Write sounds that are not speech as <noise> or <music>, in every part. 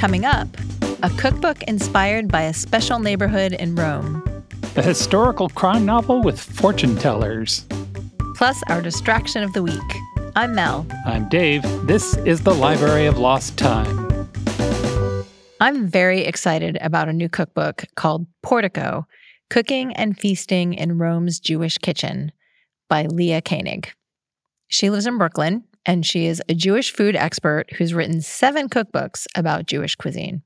Coming up, a cookbook inspired by a special neighborhood in Rome. A historical crime novel with fortune tellers. Plus, our distraction of the week. I'm Mel. I'm Dave. This is the Library of Lost Time. I'm very excited about a new cookbook called Portico Cooking and Feasting in Rome's Jewish Kitchen by Leah Koenig. She lives in Brooklyn and she is a Jewish food expert who's written seven cookbooks about Jewish cuisine.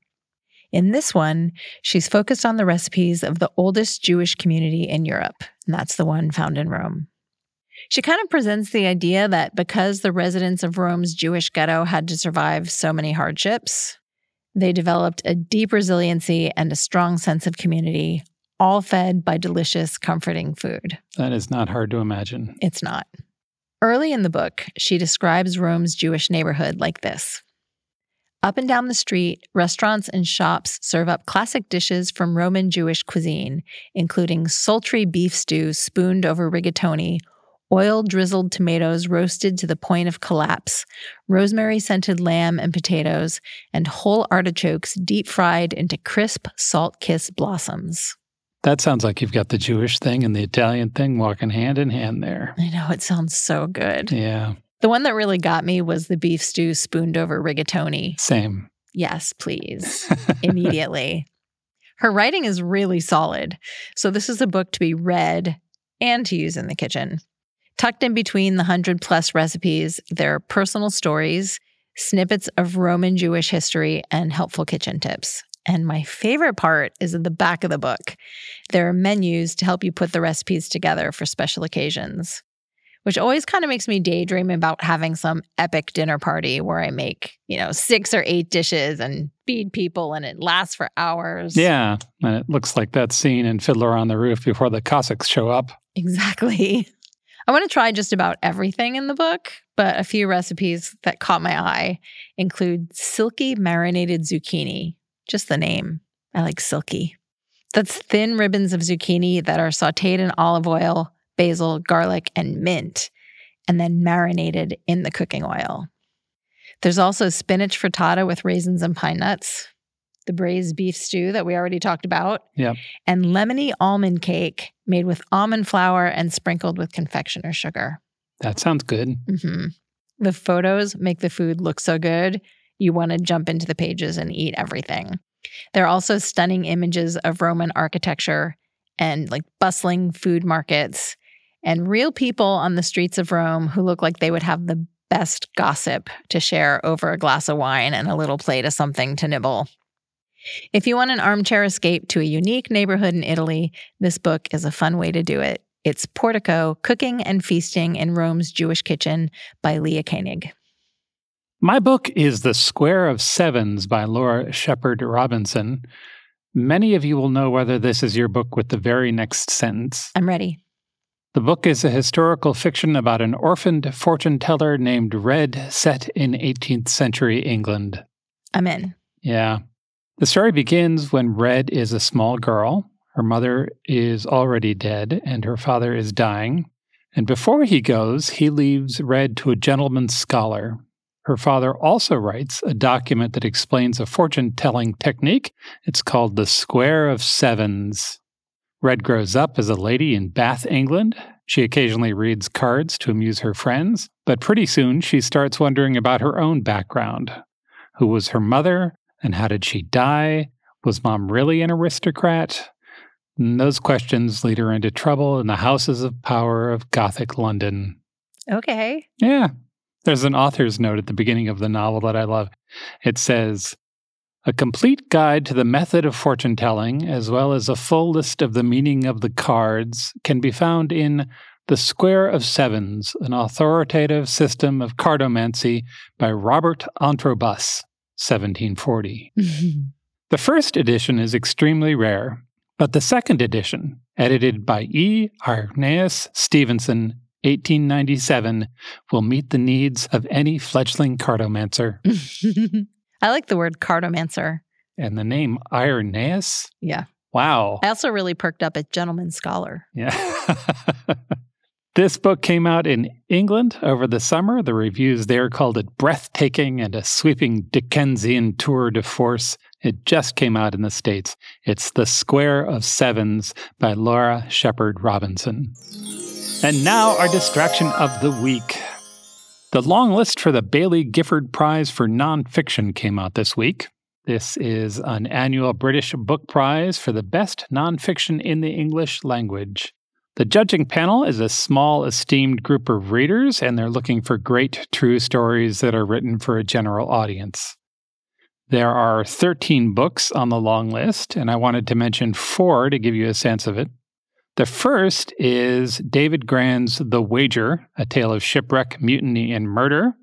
In this one, she's focused on the recipes of the oldest Jewish community in Europe, and that's the one found in Rome. She kind of presents the idea that because the residents of Rome's Jewish ghetto had to survive so many hardships, they developed a deep resiliency and a strong sense of community, all fed by delicious, comforting food. That is not hard to imagine. It's not. Early in the book, she describes Rome's Jewish neighborhood like this Up and down the street, restaurants and shops serve up classic dishes from Roman Jewish cuisine, including sultry beef stew spooned over rigatoni, oil drizzled tomatoes roasted to the point of collapse, rosemary scented lamb and potatoes, and whole artichokes deep fried into crisp, salt kissed blossoms. That sounds like you've got the Jewish thing and the Italian thing walking hand in hand there. I know, it sounds so good. Yeah. The one that really got me was the beef stew spooned over rigatoni. Same. Yes, please. <laughs> Immediately. Her writing is really solid. So, this is a book to be read and to use in the kitchen. Tucked in between the 100 plus recipes, there are personal stories, snippets of Roman Jewish history, and helpful kitchen tips. And my favorite part is at the back of the book. There are menus to help you put the recipes together for special occasions, which always kind of makes me daydream about having some epic dinner party where I make, you know, six or eight dishes and feed people and it lasts for hours. Yeah. And it looks like that scene in Fiddler on the Roof before the Cossacks show up. Exactly. <laughs> I want to try just about everything in the book, but a few recipes that caught my eye include silky marinated zucchini, just the name. I like silky. That's thin ribbons of zucchini that are sauteed in olive oil, basil, garlic, and mint, and then marinated in the cooking oil. There's also spinach frittata with raisins and pine nuts, the braised beef stew that we already talked about, Yep. and lemony almond cake made with almond flour and sprinkled with confectioner sugar. That sounds good. hmm The photos make the food look so good, you want to jump into the pages and eat everything. There are also stunning images of Roman architecture and like bustling food markets and real people on the streets of Rome who look like they would have the best gossip to share over a glass of wine and a little plate of something to nibble. If you want an armchair escape to a unique neighborhood in Italy, this book is a fun way to do it. It's Portico Cooking and Feasting in Rome's Jewish Kitchen by Leah Koenig. My book is The Square of Sevens by Laura Shepherd-Robinson. Many of you will know whether this is your book with the very next sentence. I'm ready. The book is a historical fiction about an orphaned fortune teller named Red set in 18th century England. I'm in. Yeah. The story begins when Red is a small girl. Her mother is already dead and her father is dying. And before he goes, he leaves Red to a gentleman scholar. Her father also writes a document that explains a fortune telling technique. It's called the Square of Sevens. Red grows up as a lady in Bath, England. She occasionally reads cards to amuse her friends, but pretty soon she starts wondering about her own background. Who was her mother, and how did she die? Was mom really an aristocrat? And those questions lead her into trouble in the houses of power of Gothic London. Okay. Yeah. There's an author's note at the beginning of the novel that I love. It says, a complete guide to the method of fortune telling, as well as a full list of the meaning of the cards, can be found in The Square of Sevens, an authoritative system of cartomancy by Robert Antrobus, 1740. <laughs> The first edition is extremely rare, but the second edition, edited by E. Irenaeus Stevenson, 1897, will meet the needs of any fledgling cartomancer. <laughs> I like the word cartomancer. And the name Irenaeus? Yeah. Wow. I also really perked up at gentleman scholar. Yeah. <laughs> This book came out in England over the summer. The reviews there called it breathtaking and a sweeping Dickensian tour de force. It just came out in the States. It's The Square of Sevens by Laura Shepherd-Robinson. And now, our distraction of the week. The long list for the Baillie Gifford Prize for Nonfiction came out this week. This is an annual British Book Prize for the best nonfiction in the English language. The judging panel is a small, esteemed group of readers, and they're looking for great, true stories that are written for a general audience. There are 13 books on the long list, and I wanted to mention four to give you a sense of it. The first is David Grann's The Wager, a tale of shipwreck, mutiny, and murder.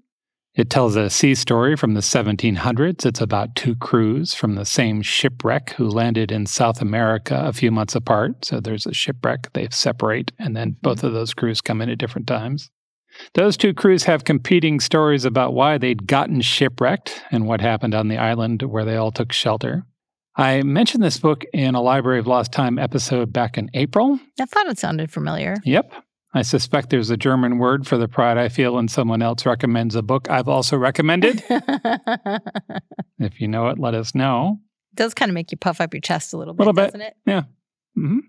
It tells a sea story from the 1700s. It's about two crews from the same shipwreck who landed in South America a few months apart. So there's a shipwreck, they separate, and then both mm-hmm. of those crews come in at different times. Those two crews have competing stories about why they'd gotten shipwrecked and what happened on the island where they all took shelter. I mentioned this book in a Library of Lost Time episode back in April. I thought it sounded familiar. Yep. I suspect there's a German word for the pride I feel when someone else recommends a book I've also recommended. <laughs> if you know it, let us know. It does kind of make you puff up your chest a little bit, Little bit. doesn't it? Yeah. hmm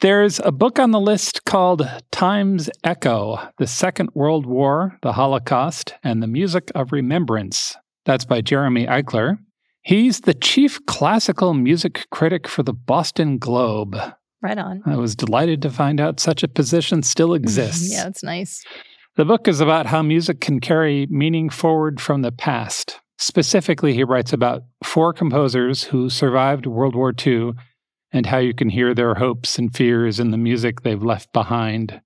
There's a book on the list called Time's Echo The Second World War, the Holocaust, and the Music of Remembrance. That's by Jeremy Eichler. He's the chief classical music critic for the Boston Globe. Right on. I was delighted to find out such a position still <laughs> exists. yeah, it's nice. The book is about how music can carry meaning forward from the past. Specifically, he writes about four composers who survived World War II and how you can hear their hopes and fears in the music they've left behind.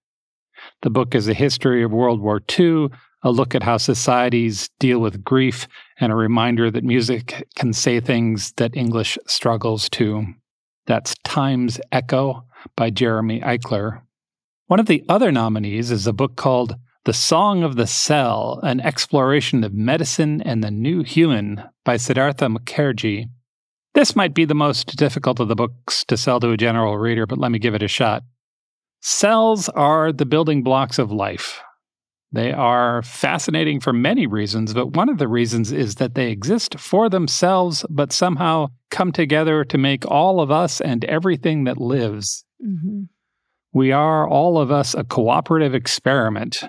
The book is a history of World War II, a look at how societies deal with grief, and a reminder that music can say things that English struggles to. That's Time's Echo by Jeremy Eichler. One of the other nominees is a book called The Song of the Cell An Exploration of Medicine and the New Human by Siddhartha Mukherjee. This might be the most difficult of the books to sell to a general reader, but let me give it a shot. Cells are the building blocks of life. They are fascinating for many reasons, but one of the reasons is that they exist for themselves, but somehow come together to make all of us and everything that lives. hmm We are, all of us, a cooperative experiment.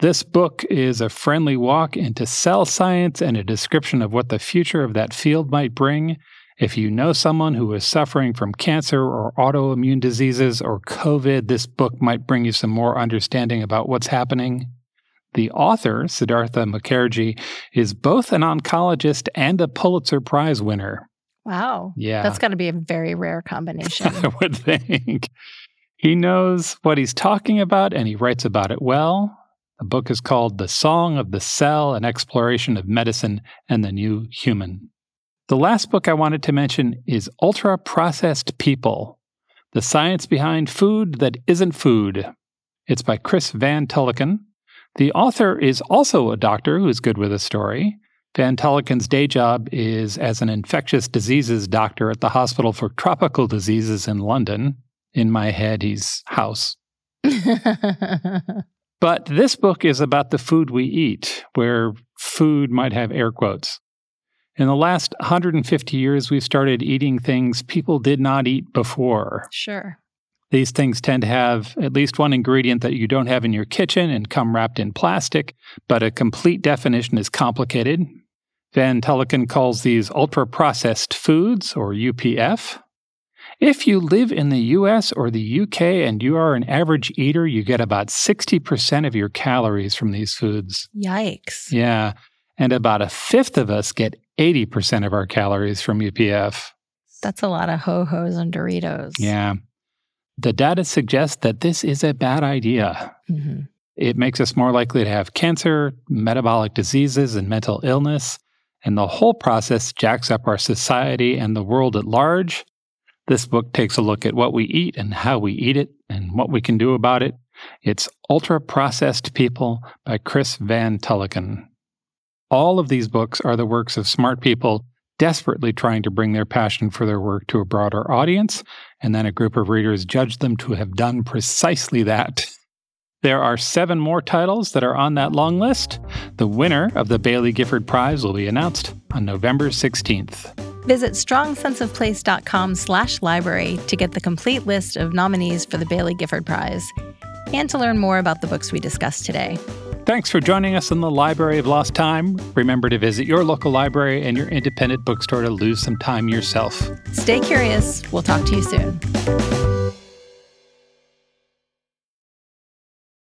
This book is a friendly walk into cell science and a description of what the future of that field might bring. If you know someone who is suffering from cancer or autoimmune diseases or COVID, this book might bring you some more understanding about what's happening. The author, Siddhartha Mukherjee, is both an oncologist and a Pulitzer Prize winner. Wow. Yeah. That's got to be a very rare combination. <laughs> I would think. He knows what he's talking about and he writes about it well. The book is called The Song of the Cell An Exploration of Medicine and the New Human. The last book I wanted to mention is Ultra Processed People The Science Behind Food That Isn't Food. It's by Chris Van Tulleken. The author is also a doctor who's good with a story. Van Tulleken's day job is as an infectious diseases doctor at the Hospital for Tropical Diseases in London. In my head, he's House. <laughs> But this book is about the food we eat, where food might have air quotes. In the last 150 years, we've started eating things people did not eat before. sure. These things tend to have at least one ingredient that you don't have in your kitchen and come wrapped in plastic, but a complete definition is complicated. Van Tulleken calls these ultra processed foods, or UPF. If you live in the US or the UK and you are an average eater, you get about 60% of your calories from these foods. Yikes. Yeah. And about a fifth of us get 80% of our calories from UPF. That's a lot of ho hos and Doritos. Yeah. The data suggests that this is a bad idea. hmm It makes us more likely to have cancer, metabolic diseases, and mental illness. And the whole process jacks up our society and the world at large. This book takes a look at what we eat and how we eat it and what we can do about it. It's Ultra Processed People by Chris Van Tulleken. All of these books are the works of smart people desperately trying to bring their passion for their work to a broader audience, and then a group of readers judge them to have done precisely that. There are seven more titles that are on that long list. The winner of the Baillie Gifford Prize will be announced on November 16th. Visit strongsenseofplace.com slash library to get the complete list of nominees for the Baillie Gifford Prize and to learn more about the books we discussed today. Thanks for joining us in the Library of Lost Time. Remember to visit your local library and your independent bookstore to lose some time yourself. Stay curious. We'll talk to you soon.